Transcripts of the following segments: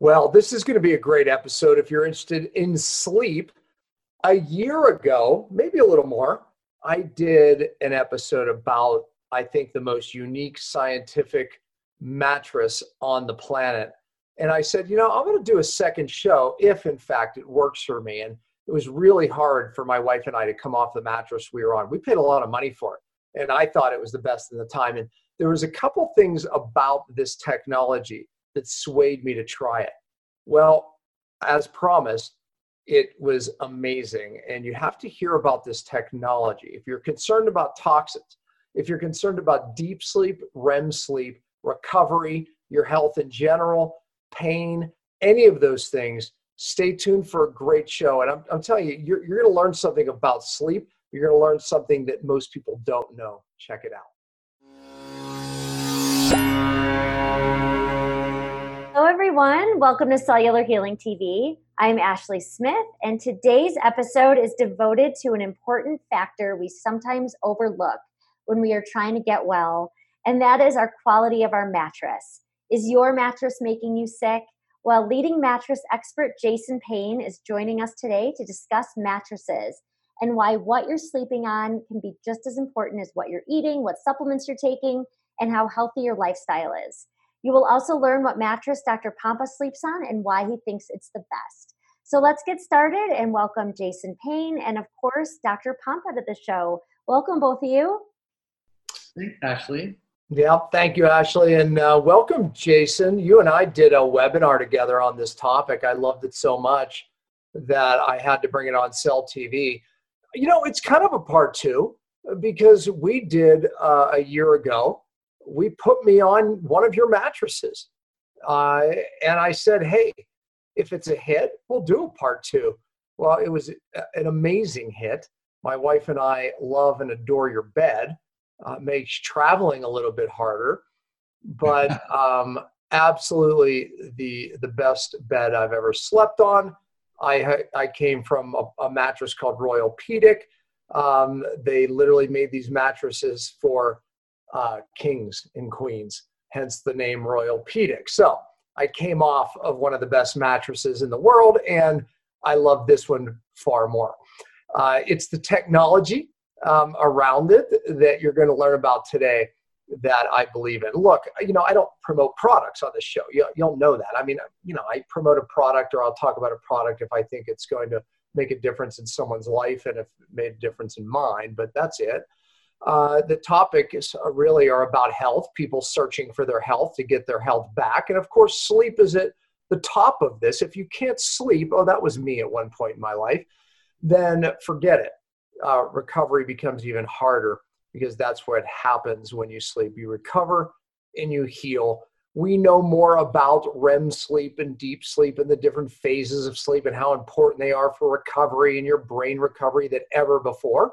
Well, this is going to be a great episode if you're interested in sleep. A year ago, maybe a little more, I did an episode about, I think, the most unique scientific mattress on the planet. And I said, you know, I'm going to do a second show if, in fact, it works for me. And it was really hard for my wife and I to come off the mattress we were on. We paid a lot of money for it, and I thought it was the best in the time. And there was a couple things about this technology that swayed me to try it. Well, as promised, it was amazing. And you have to hear about this technology. If you're concerned about toxins, if you're concerned about deep sleep, REM sleep, recovery, your health in general, pain, any of those things, stay tuned for a great show. And I'm, I'm telling you, you're, you're going to learn something about sleep. You're going to learn something that most people don't know. Check it out. Everyone. Welcome to Cellular Healing TV. I'm Ashley Smith, and today's episode is devoted to an important factor we sometimes overlook when we are trying to get well, and that is our quality of our mattress. Is your mattress making you sick? Well, leading mattress expert Jason Payne is joining us today to discuss mattresses and why what you're sleeping on can be just as important as what you're eating, what supplements you're taking, and how healthy your lifestyle is. You will also learn what mattress Dr. Pompa sleeps on and why he thinks it's the best. So let's get started and welcome Jason Payne and, of course, Dr. Pompa to the show. Welcome, both of you. Thanks, Ashley. Yeah, thank you, Ashley. And uh, welcome, Jason. You and I did a webinar together on this topic. I loved it so much that I had to bring it on Cell TV. You know, it's kind of a part two because we did uh, a year ago, we put me on one of your mattresses. Uh, and I said, hey, if it's a hit, we'll do a part two. Well, it was an amazing hit. My wife and I love and adore your bed uh, makes traveling a little bit harder, but um, absolutely the the best bed I've ever slept on. I I came from a, a mattress called Royalpedic. Um, they literally made these mattresses for uh, kings and queens, hence the name Royal Pedic. So I came off of one of the best mattresses in the world, and I love this one far more. Uh, it's the technology um, around it that you're going to learn about today that I believe in. Look, you know, I don't promote products on this show. You, you'll know that. I mean, you know, I promote a product or I'll talk about a product if I think it's going to make a difference in someone's life and if it made a difference in mine, but that's it. Uh, the topic is uh, really are about health, people searching for their health to get their health back. And of course, sleep is at the top of this. If you can't sleep, oh, that was me at one point in my life, then forget it uh, recovery becomes even harder because that's what happens when you sleep. You recover and you heal. We know more about REM sleep and deep sleep and the different phases of sleep and how important they are for recovery and your brain recovery than ever before.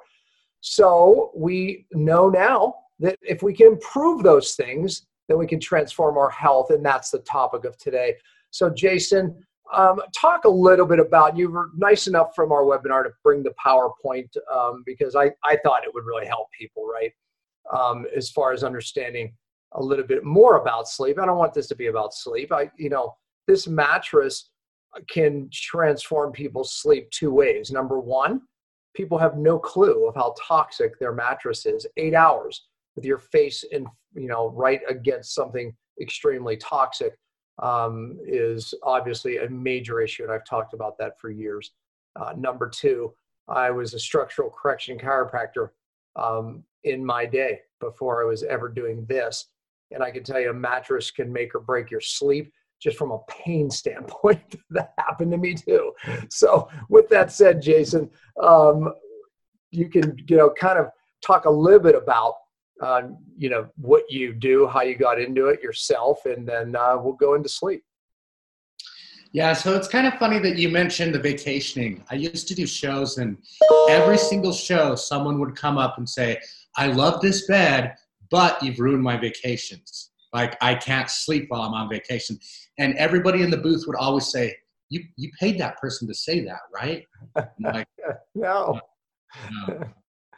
So we know now that if we can improve those things, then we can transform our health. And that's the topic of today. So, Jason, um, talk a little bit about you were nice enough from our webinar to bring the PowerPoint um, because I, I thought it would really help people, right? Um, as far as understanding a little bit more about sleep. I don't want this to be about sleep. I, you know, this mattress can transform people's sleep two ways. Number one, people have no clue of how toxic their mattress is. Eight hours with your face in, you know, right against something extremely toxic um, is obviously a major issue, and I've talked about that for years. Uh, number two, I was a structural correction chiropractor um, in my day before I was ever doing this. And I can tell you a mattress can make or break your sleep just from a pain standpoint. that happened to me too. So, with that said, Jason, um, you can you know kind of talk a little bit about uh, you know what you do, how you got into it yourself, and then uh, we'll go into sleep. Yeah, so it's kind of funny that you mentioned the vacationing. I used to do shows, and every single show, someone would come up and say, "I love this bed, but you've ruined my vacations. Like I can't sleep while I'm on vacation." And everybody in the booth would always say, "You you paid that person to say that, right?" like, no. no.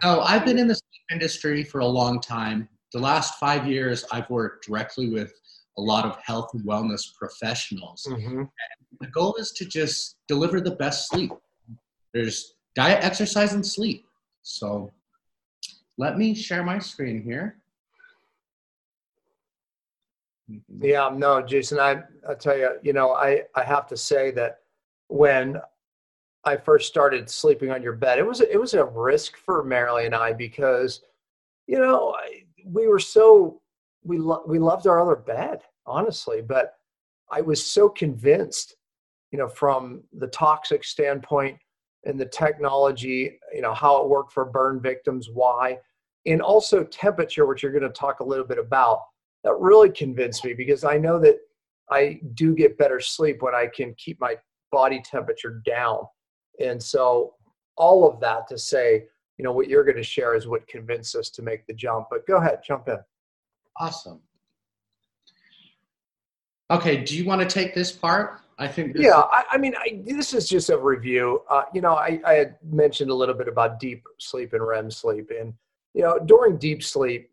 No, I've been in the sleep industry for a long time. The last five years, I've worked directly with a lot of health and wellness professionals. Mm-hmm. The goal is to just deliver the best sleep. There's diet, exercise, and sleep. So let me share my screen here. Mm-hmm. Yeah, no, Jason, I I tell you, you know, I I have to say that when I first started sleeping on your bed, it was it was a risk for Marilee and I because, you know, I, we were so we lo- we loved our other bed, honestly, but I was so convinced, you know, from the toxic standpoint and the technology, you know, how it worked for burn victims, why, and also temperature, which you're going to talk a little bit about. That really convinced me because I know that I do get better sleep when I can keep my body temperature down. And so, all of that to say, you know, what you're going to share is what convinced us to make the jump. But go ahead, jump in. Awesome. Okay, do you want to take this part? I think. yeah, I, I, mean, I, this is just a review. Uh, you know, I, I had mentioned a little bit about deep sleep and REM sleep, and you know, during deep sleep,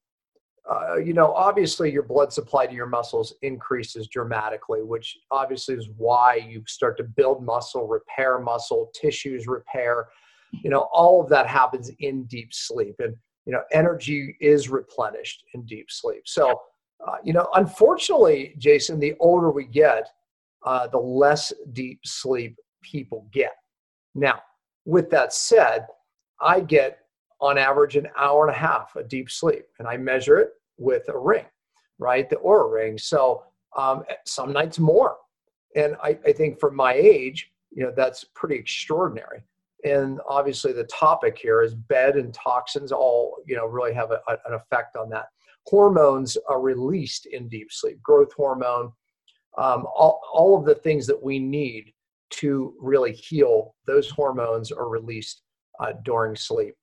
uh, you know, obviously your blood supply to your muscles increases dramatically, which obviously is why you start to build muscle, repair muscle, tissues repair. You know, all of that happens in deep sleep, and you know, energy is replenished in deep sleep. So, uh, you know, unfortunately, Jason, the older we get, uh, the less deep sleep people get. Now, with that said, I get on average an hour and a half of deep sleep, and I measure it with a ring, right? The Oura ring. So um, some nights more. And I, I think for my age, you know, that's pretty extraordinary. And obviously, the topic here is bed and toxins all, you know, really have a, a, an effect on that. Hormones are released in deep sleep, growth hormone, um, all, all of the things that we need to really heal, those hormones are released uh, during sleep.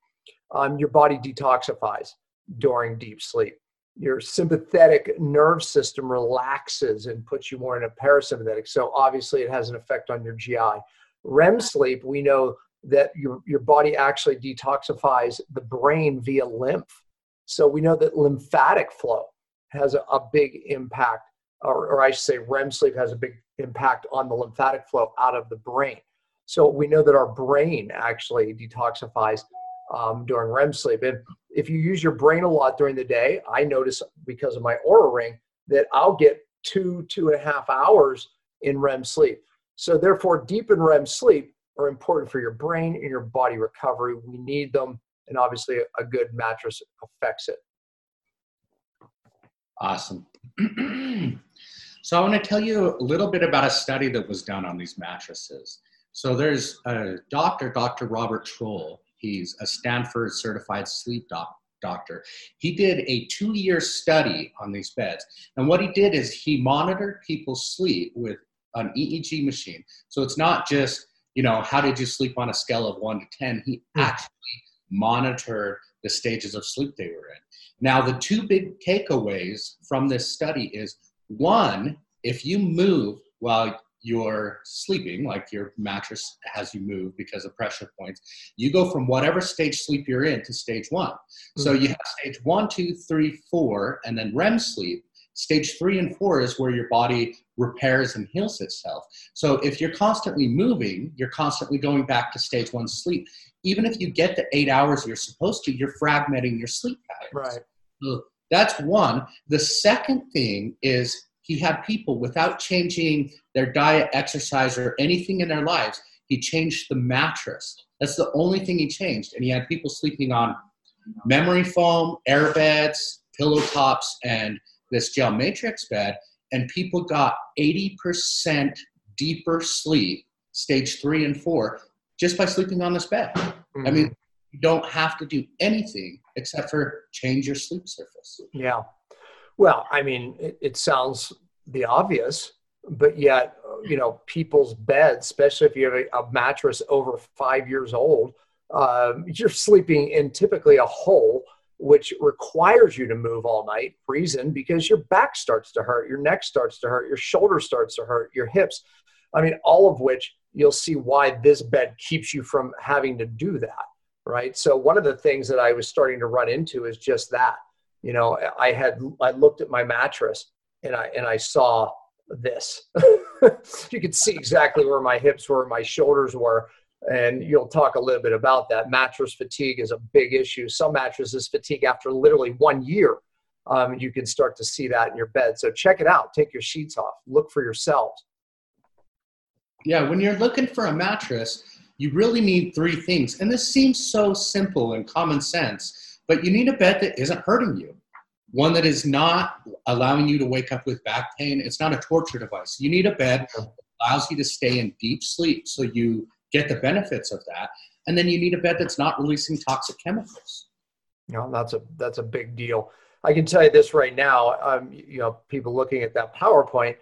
Um, your body detoxifies during deep sleep. Your sympathetic nerve system relaxes and puts you more in a parasympathetic. So obviously, it has an effect on your GI. REM sleep, we know that your, your body actually detoxifies the brain via lymph. So we know that lymphatic flow has a, a big impact or, or I should say REM sleep has a big impact on the lymphatic flow out of the brain. So we know that our brain actually detoxifies um, during REM sleep. And if you use your brain a lot during the day, I notice because of my Oura ring that I'll get two, two and a half hours in REM sleep. So therefore, deep in REM sleep are important for your brain and your body recovery. We need them, and obviously, a good mattress affects it. Awesome. So I want to tell you a little bit about a study that was done on these mattresses. So there's a doctor, Dr. Robert Troell. He's a Stanford certified sleep doc- doctor. He did a two year study on these beds. And what he did is he monitored people's sleep with an EEG machine. So it's not just, you know, how did you sleep on a scale of one to 10? He hmm. actually monitored the stages of sleep they were in. Now, the two big takeaways from this study is one, if you move while you're sleeping, like your mattress has you move because of pressure points, you go from whatever stage sleep you're in to stage one. Mm-hmm. So you have stage one, two, three, four, and then REM sleep. Stage three and four is where your body repairs and heals itself. So if you're constantly moving, you're constantly going back to stage one sleep. Even if you get the eight hours you're supposed to, you're fragmenting your sleep patterns. Right. So that's one. The second thing is he had people without changing their diet, exercise, or anything in their lives. He changed the mattress. That's the only thing he changed. And he had people sleeping on memory foam, air beds, pillow tops, and this gel matrix bed. And people got 80% deeper sleep, stage three and four, just by sleeping on this bed. Mm-hmm. I mean, you don't have to do anything except for change your sleep surface. Yeah. Well, I mean, it, it sounds the obvious, but yet, you know, people's beds, especially if you have a, a mattress over five years old, um, you're sleeping in typically a hole which requires you to move all night. Reason because your back starts to hurt, your neck starts to hurt, your shoulder starts to hurt, your hips. I mean, all of which you'll see why this bed keeps you from having to do that right? So one of the things that I was starting to run into is just that. You know, I had I looked at my mattress and I and I saw this. you could see exactly where my hips were, my shoulders were, and you'll talk a little bit about that. Mattress fatigue is a big issue. Some mattresses fatigue after literally one year. Um, you can start to see that in your bed. So check it out. Take your sheets off. Look for yourselves. Yeah, when you're looking for a mattress, you really need three things. And this seems so simple and common sense, but you need a bed that isn't hurting you. One that is not allowing you to wake up with back pain. It's not a torture device. You need a bed that allows you to stay in deep sleep so you get the benefits of that. And then you need a bed that's not releasing toxic chemicals. Know, that's a that's a big deal. I can tell you this right now. Um, you know, people looking at that PowerPoint.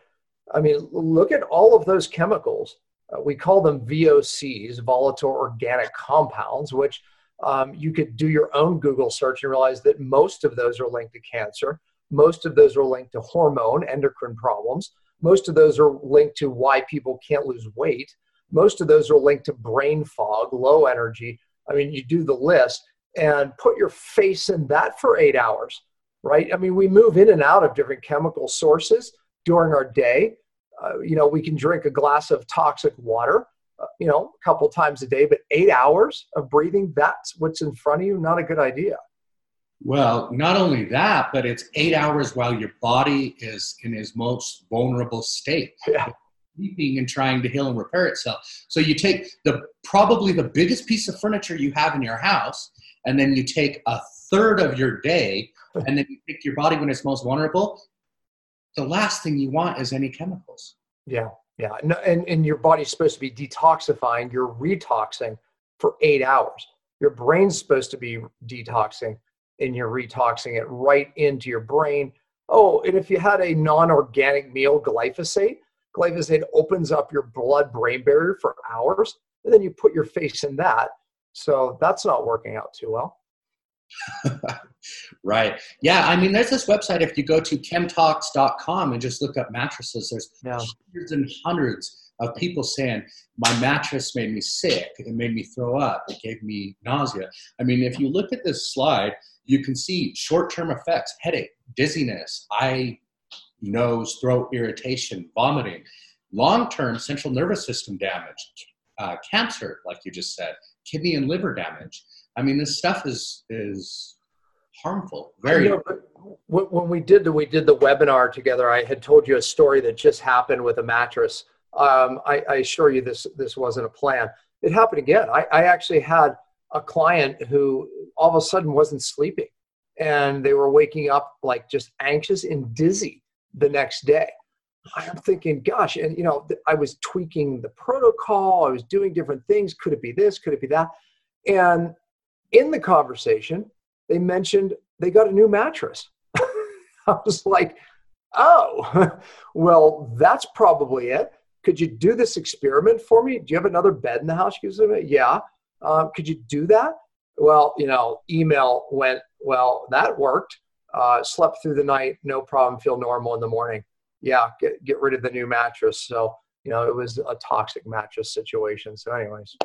I mean, look at all of those chemicals. Uh, we call them VOCs, volatile organic compounds, which um, you could do your own Google search and realize that most of those are linked to cancer. Most of those are linked to hormone, endocrine problems. Most of those are linked to why people can't lose weight. Most of those are linked to brain fog, low energy. I mean, you do the list and put your face in that for eight hours, right? I mean, we move in and out of different chemical sources during our day. Uh, you know, we can drink a glass of toxic water, Uh, you know, a couple times a day, but eight hours of breathing, that's what's in front of you, not a good idea. Well, not only that, but it's eight hours while your body is in its most vulnerable state. Yeah sleeping and trying to heal and repair itself. So you take the probably the biggest piece of furniture you have in your house, and then you take a third of your day, and then you take your body when it's most vulnerable. The last thing you want is any chemicals. Yeah, yeah, no, and and your body's supposed to be detoxifying. You're retoxing for eight hours. Your brain's supposed to be detoxing, and you're retoxing it right into your brain. Oh, and if you had a non-organic meal, glyphosate, glyphosate opens up your blood brain barrier for hours, and then you put your face in that. So that's not working out too well. right. Yeah. I mean, there's this website. If you go to chemtalks.com and just look up mattresses, there's yeah. hundreds and hundreds of people saying, My mattress made me sick. It made me throw up. It gave me nausea. I mean, if you look at this slide, you can see short term effects headache, dizziness, eye nose, throat irritation, vomiting, long term central nervous system damage, uh, cancer, like you just said, kidney and liver damage. I mean, this stuff is is harmful. Very. Know, when we did the we did the webinar together, I had told you a story that just happened with a mattress. Um, I, I, assure you, this this wasn't a plan. It happened again. I, I actually had a client who all of a sudden wasn't sleeping, and they were waking up like just anxious and dizzy the next day. I'm thinking, gosh, and you know, I was tweaking the protocol, I was doing different things. Could it be this? Could it be that? And in the conversation, they mentioned they got a new mattress. I was like, oh, well, that's probably it. Could you do this experiment for me? Do you have another bed in the house? She goes, yeah. Um, could you do that? Well, you know, email went, well, that worked uh, slept through the night, no problem, feel normal in the morning. Yeah, get, get rid of the new mattress. So, you know, it was a toxic mattress situation. So, anyways.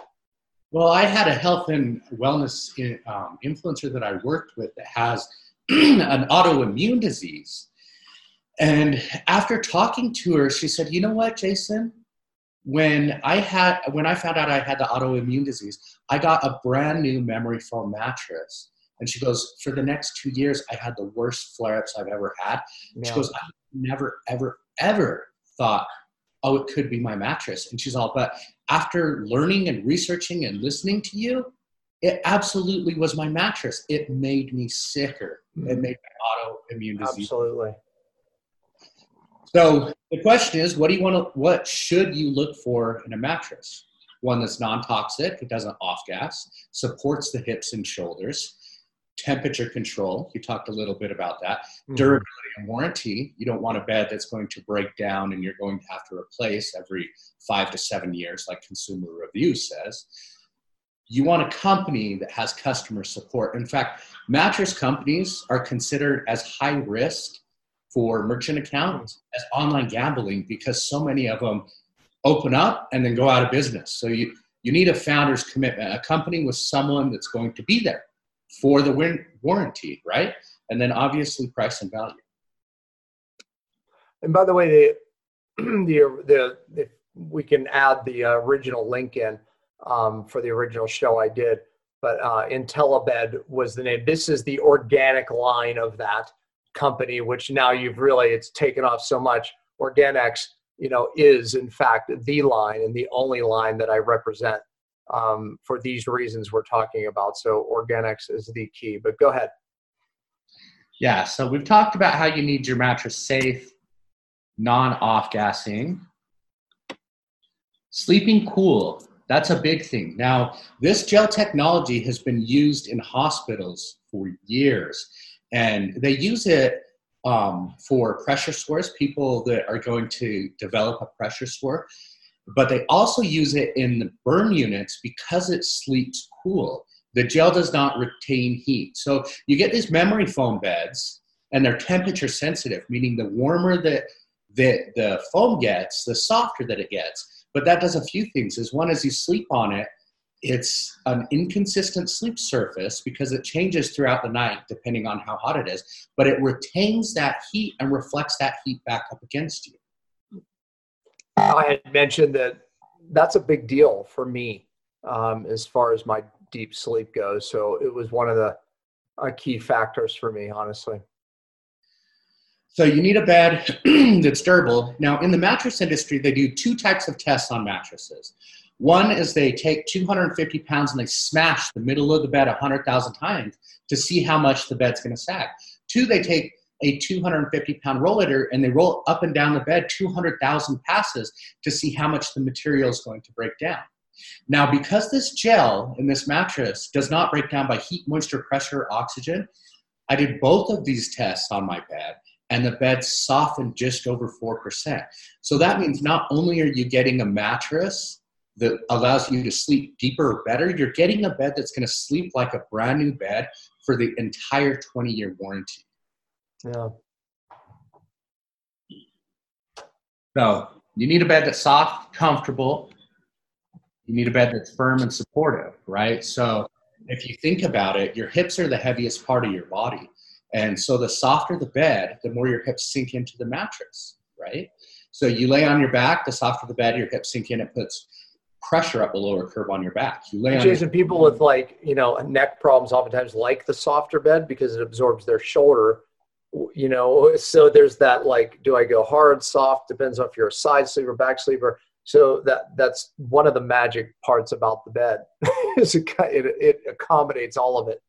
Well, I had a health and wellness um, influencer that I worked with that has an autoimmune disease. And after talking to her, she said, "You know what, Jason? When I had when I found out I had the autoimmune disease, I got a brand new memory foam mattress and she goes, for the next two years, I had the worst flare ups I've ever had. Yeah. She goes, I never, ever, ever thought, oh, it could be my mattress. And she's all, but after learning and researching and listening to you, it absolutely was my mattress. It made me sicker. Mm-hmm. It made my autoimmune disease. Absolutely. So the question is, what do you want to, what should you look for in a mattress? One that's non-toxic, it doesn't off gas, supports the hips and shoulders, temperature control. You talked a little bit about that. Mm-hmm. Durability and warranty. You don't want a bed that's going to break down and you're going to have to replace every five to seven years, like Consumer Review says. You want a company that has customer support. In fact, mattress companies are considered as high risk for merchant accounts as online gambling because so many of them open up and then go out of business. So you, you need a founder's commitment, a company with someone that's going to be there for the win- warranty, right? And then obviously price and value. And by the way, the the, the we can add the original link in um, for the original show I did. But uh, IntelliBed was the name. This is the organic line of that company, which now you've really it's taken off so much. Organix, you know, is in fact the line and the only line that I represent um, for these reasons we're talking about. So organics is the key. But go ahead. Yeah. So we've talked about how you need your mattress safe, non-off gassing, sleeping cool. That's a big thing. Now, this gel technology has been used in hospitals for years, and they use it um, for pressure sores, people that are going to develop a pressure sore, but they also use it in the burn units because it sleeps cool. The gel does not retain heat. So you get these memory foam beds, and they're temperature sensitive, meaning the warmer that the, the foam gets, the softer that it gets. But that does a few things. Is one, as you sleep on it, it's an inconsistent sleep surface because it changes throughout the night depending on how hot it is, but it retains that heat and reflects that heat back up against you. I had mentioned that that's a big deal for me um, as far as my deep sleep goes. So it was one of the uh, key factors for me, honestly. So you need a bed that's durable. Now, in the mattress industry, they do two types of tests on mattresses. One is they take 250 pounds and they smash the middle of the bed 100,000 times to see how much the bed's going to sag. Two, they take a 250 pound rollator and they roll up and down the bed 200,000 passes to see how much the material is going to break down. Now, because this gel in this mattress does not break down by heat, moisture, pressure, oxygen, I did both of these tests on my bed and the bed softened just over 4%. So that means not only are you getting a mattress that allows you to sleep deeper or better, you're getting a bed that's going to sleep like a brand new bed for the entire 20 year warranty. Yeah. So you need a bed that's soft, comfortable. You need a bed that's firm and supportive, right? So if you think about it, your hips are the heaviest part of your body. And so the softer the bed, the more your hips sink into the mattress, right? So you lay on your back, the softer the bed, your hips sink in, it puts pressure up the lower curve on your back. You lay Jason, people with like, you know, neck problems oftentimes like the softer bed because it absorbs their shoulder, you know, so there's that like, do I go hard, soft, depends on if you're a side sleeper, back sleeper. So that that's one of the magic parts about the bed is it, it, accommodates all of it.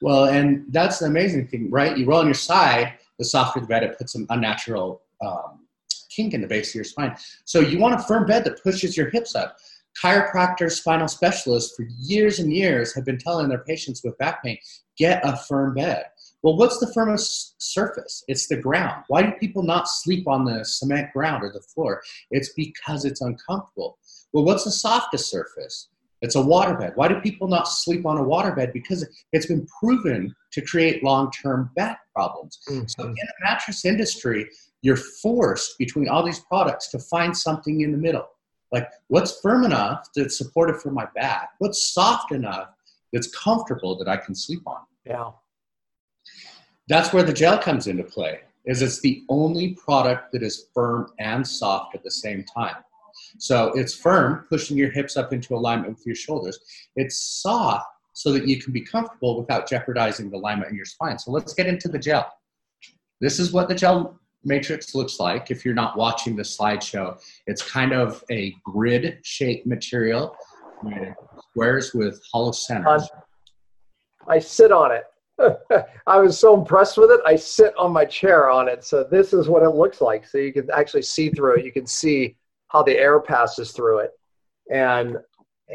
Well, and that's the amazing thing, right? You roll on your side, the softer the bed, it puts some unnatural um, kink in the base of your spine. So you want a firm bed that pushes your hips up. Chiropractors, spinal specialists for years and years have been telling their patients with back pain, get a firm bed. Well, what's the firmest surface? It's the ground. Why do people not sleep on the cement ground or the floor? It's because it's uncomfortable. Well, what's the softest surface? It's a waterbed. Why do people not sleep on a waterbed? Because it's been proven to create long term back problems. Mm-hmm. So, in the mattress industry, you're forced between all these products to find something in the middle. Like, what's firm enough that's supportive for my back? What's soft enough that's comfortable that I can sleep on? Yeah. That's where the gel comes into play. Is it's the only product that is firm and soft at the same time. So it's firm, pushing your hips up into alignment with your shoulders. It's soft so that you can be comfortable without jeopardizing the alignment in your spine. So let's get into the gel. This is what the gel matrix looks like if you're not watching the slideshow. It's kind of a grid shaped material squares with hollow centers. I sit on it. I was so impressed with it. I sit on my chair on it. So this is what it looks like. So you can actually see through it. You can see how the air passes through it. And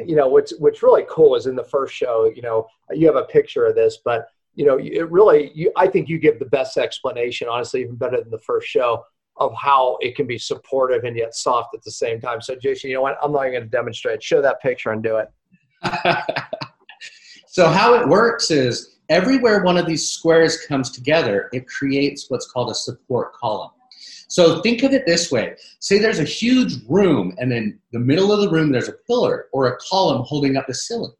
you know what's what's really cool is in the first show, you know, you have a picture of this, but you know, it really you I think you give the best explanation, honestly, even better than the first show of how it can be supportive and yet soft at the same time. So Jason, you know what? I'm not even going to demonstrate. Show that picture and do it. so how it works is everywhere one of these squares comes together, it creates what's called a support column. So think of it this way. Say there's a huge room and in the middle of the room there's a pillar or a column holding up the ceiling.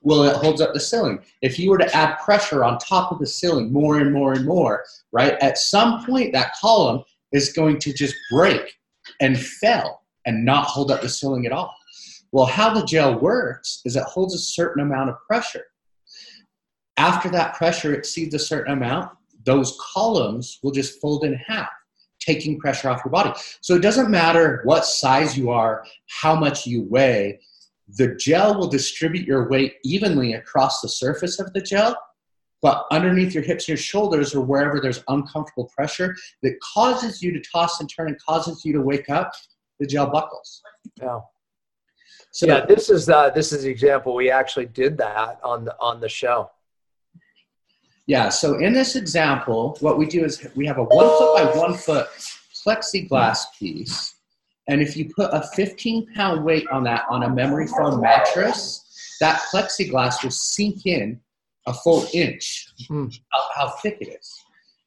Well, it holds up the ceiling. If you were to add pressure on top of the ceiling more and more and more, right, at some point that column is going to just break and fail and not hold up the ceiling at all. Well, how the gel works is it holds a certain amount of pressure. After that pressure exceeds a certain amount, those columns will just fold in half, taking pressure off your body. So it doesn't matter what size you are, how much you weigh, the gel will distribute your weight evenly across the surface of the gel, but underneath your hips and your shoulders or wherever there's uncomfortable pressure that causes you to toss and turn and causes you to wake up, the gel buckles. Yeah. So yeah, this is uh, this is the example. We actually did that on the on the show. Yeah. So in this example, what we do is we have a one foot by one foot plexiglass piece and if you put a 15 pound weight on that on a memory foam mattress, that plexiglass will sink in a full inch mm. how, how thick it is.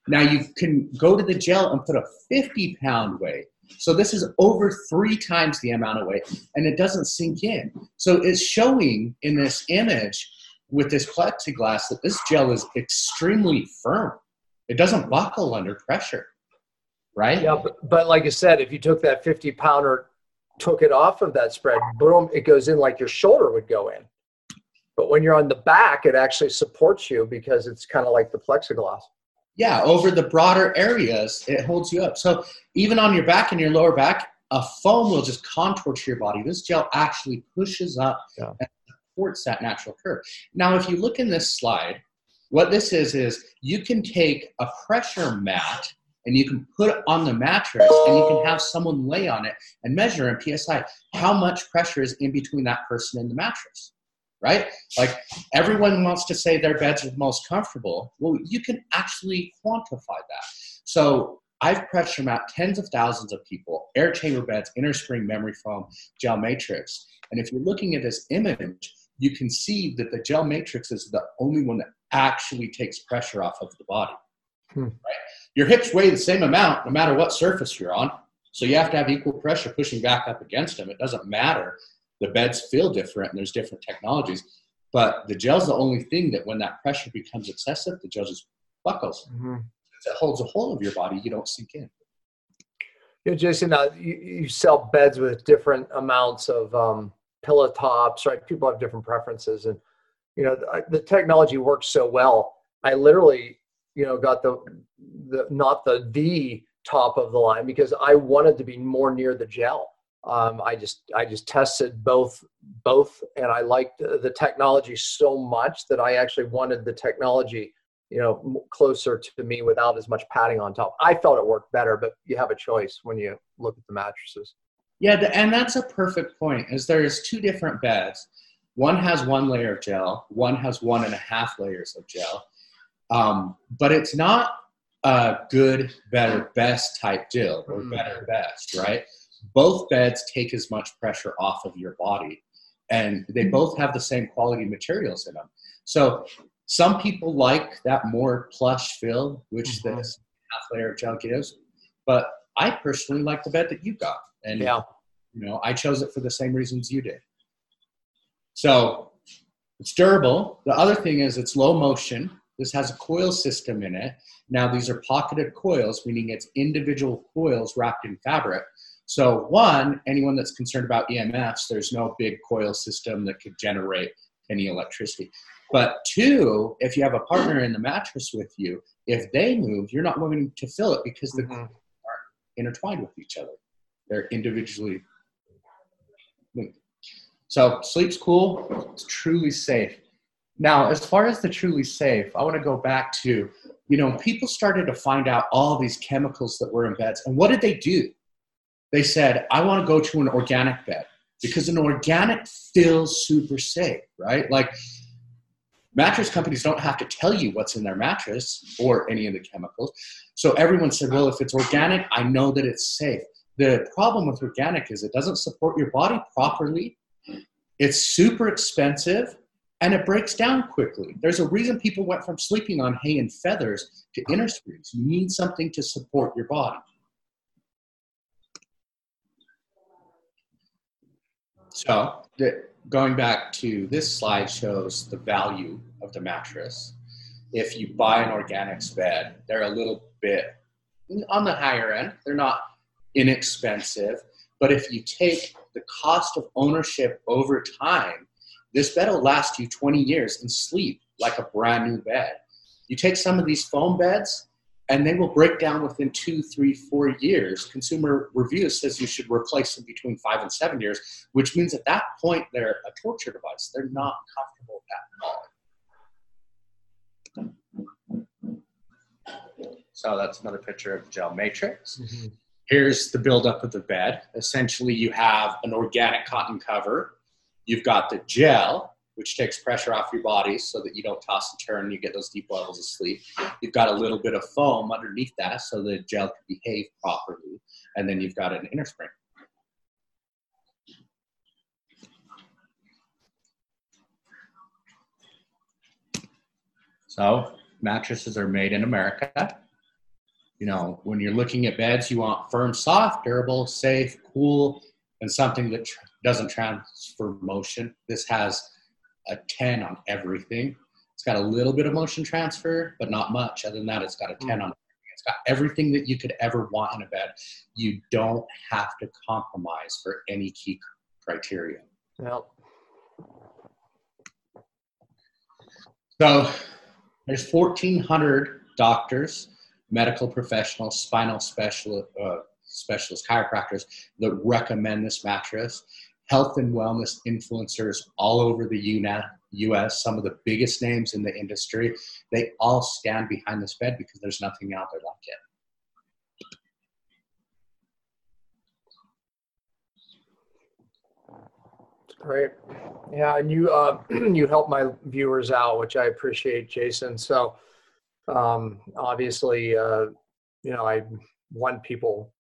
Now you can go to the gel and put a 50 pound weight. So this is over three times the amount of weight and it doesn't sink in. So it's showing in this image with this plexiglass that this gel is extremely firm. It doesn't buckle under pressure right? Yeah, but, but like I said, if you took that 50 pounder, took it off of that spread, boom, it goes in like your shoulder would go in. But when you're on the back, it actually supports you because it's kind of like the plexiglass. Yeah, over the broader areas, it holds you up. So even on your back and your lower back, a foam will just contour to your body. This gel actually pushes up yeah. and supports that natural curve. Now, if you look in this slide, what this is is you can take a pressure mat and you can put it on the mattress and you can have someone lay on it and measure in psi how much pressure is in between that person and the mattress right? Like everyone wants to say their beds are the most comfortable. Well you can actually quantify that. So i've pressure mapped tens of thousands of people air chamber beds inner spring memory foam gel matrix. And if you're looking at this image you can see that the gel matrix is the only one that actually takes pressure off of the body hmm. right your hips weigh the same amount no matter what surface you're on. So you have to have equal pressure pushing back up against them. It doesn't matter. The beds feel different and there's different technologies. But the gel's the only thing that when that pressure becomes excessive, the gel just buckles. Mm-hmm. It holds a whole of your body, you don't sink in. Yeah, Jason, uh, you, you, sell beds with different amounts of um, pillow tops, right? People have different preferences. And, you know, the, the technology works so well. I literally you know got the the not the the top of the line because I wanted to be more near the gel. Um, I just I just tested both both, and I liked the technology so much that I actually wanted the technology you know closer to me without as much padding on top. I felt it worked better, but you have a choice when you look at the mattresses. Yeah, and that's a perfect point. Is there's two different beds. One has one layer of gel. One has one and a half layers of gel um, but it's not a good, better, best type deal or mm. better, best, right? Both beds take as much pressure off of your body and they mm. both have the same quality materials in them. So some people like that more plush feel, which mm-hmm. this half layer of gel gives, but I personally like the bed that you got. And, yeah. you know, I chose it for the same reasons you did. So it's durable. The other thing is it's low motion. This has a coil system in it. Now, these are pocketed coils, meaning it's individual coils wrapped in fabric. So, one, anyone that's concerned about EMFs, there's no big coil system that could generate any electricity. But two, if you have a partner in the mattress with you, if they move, you're not going to fill it because the mm-hmm. Intertwined with each other. They're individually linked. So sleep's cool. It's truly safe. Now, as far as the truly safe, I want to go back to, you know, people started to find out all these chemicals that were in beds. And what did they do? They said, I want to go to an organic bed because an organic feels super safe, right? Like mattress companies don't have to tell you what's in their mattress or any of the chemicals. So everyone said, well, if it's organic, I know that it's safe. The problem with organic is it doesn't support your body properly. It's super expensive and it breaks down quickly. There's a reason people went from sleeping on hay and feathers to inner springs. You need something to support your body. So, the, going back to this slide shows the value of the mattress. If you buy an organics bed, they're a little bit on the higher end. They're not inexpensive. But if you take the cost of ownership over time, this bed will last you 20 years and sleep like a brand new bed. You take some of these foam beds, and they will break down within two, three, four years. Consumer Reviews says you should replace them between five and seven years, which means at that point they're a torture device. They're not comfortable at So that's another picture of the gel matrix. Mm-hmm. Here's the buildup of the bed. Essentially, you have an organic cotton cover. You've got the gel, which takes pressure off your body so that you don't toss and turn you get those deep levels of sleep. You've got a little bit of foam underneath that so the gel can behave properly. And then you've got an inner spring. So mattresses are made in America. You know, when you're looking at beds, you want firm, soft, durable, safe, cool, and something that tr- doesn't transfer motion. This has a 10 on everything. It's got a little bit of motion transfer, but not much. Other than that, it's got a 10 mm. on everything. It's got everything that you could ever want in a bed. You don't have to compromise for any key criteria. Yep. So there's 1,400 doctors, medical professionals, spinal specialists, uh, specialists, chiropractors that recommend this mattress health and wellness influencers all over the US, some of the biggest names in the industry, they all stand behind this bed because there's nothing out there like it. Great. Yeah, and you uh, you help my viewers out, which I appreciate, Jason. So um, obviously, uh, you know, I want people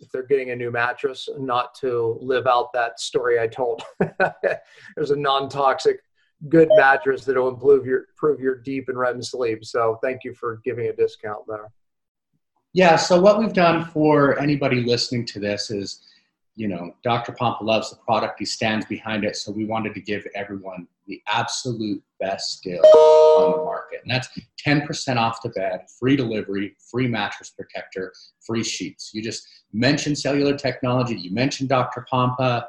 if they're getting a new mattress, not to live out that story I told. There's a non-toxic, good mattress that will improve your improve your deep and REM sleep. So thank you for giving a discount there. Yeah. So what we've done for anybody listening to this is you know, Dr. Pompa loves the product. He stands behind it. So we wanted to give everyone the absolute best deal on the market. And that's 10% off the bed, free delivery, free mattress protector, free sheets. You just mentioned cellular technology. You mentioned Dr. Pompa,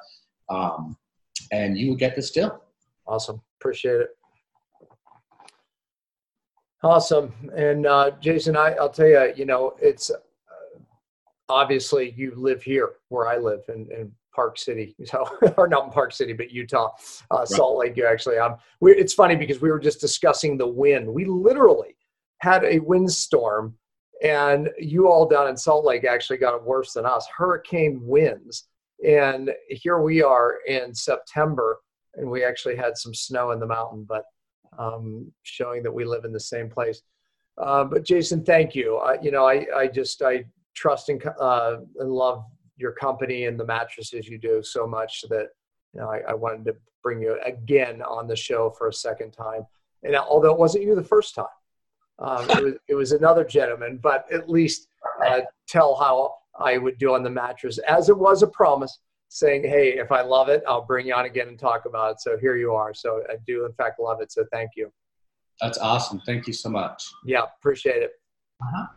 um, and you will get this deal. Awesome. Appreciate it. Awesome. And uh, Jason, I, I'll tell you, you know, it's obviously you live here where I live in, in Park City, so or not in Park City, but Utah, uh, right. Salt Lake. You actually, um, we, it's funny because we were just discussing the wind. We literally had a windstorm, and you all down in Salt Lake actually got it worse than us. Hurricane winds, and here we are in September, and we actually had some snow in the mountain, but um, showing that we live in the same place. Uh, but Jason, thank you. I, you know, I, I just I trust and, uh, and love your company and the mattresses you do so much that you know I, I, wanted to bring you again on the show for a second time. And although it wasn't you the first time, um, it, was, it was another gentleman, but at least uh, tell how I would do on the mattress, as it was a promise, saying, "Hey, if I love it, I'll bring you on again and talk about it." So here you are. So I do, in fact, love it. So thank you. That's awesome. Thank you so much. Yeah, appreciate it. Uh-huh.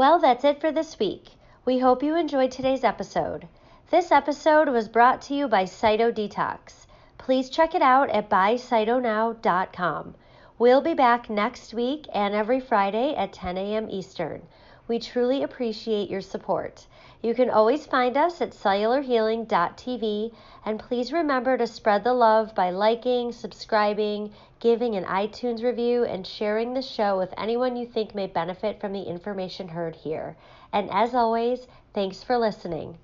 Well, that's it for this week. We hope you enjoyed today's episode. This episode was brought to you by Cyto Detox. Please check it out at buycytonow.com. We'll be back next week and every Friday at 10 a.m. Eastern. We truly appreciate your support. You can always find us at cellularhealing.tv and please remember to spread the love by liking, subscribing, giving an iTunes review, and sharing the show with anyone you think may benefit from the information heard here. And as always, thanks for listening.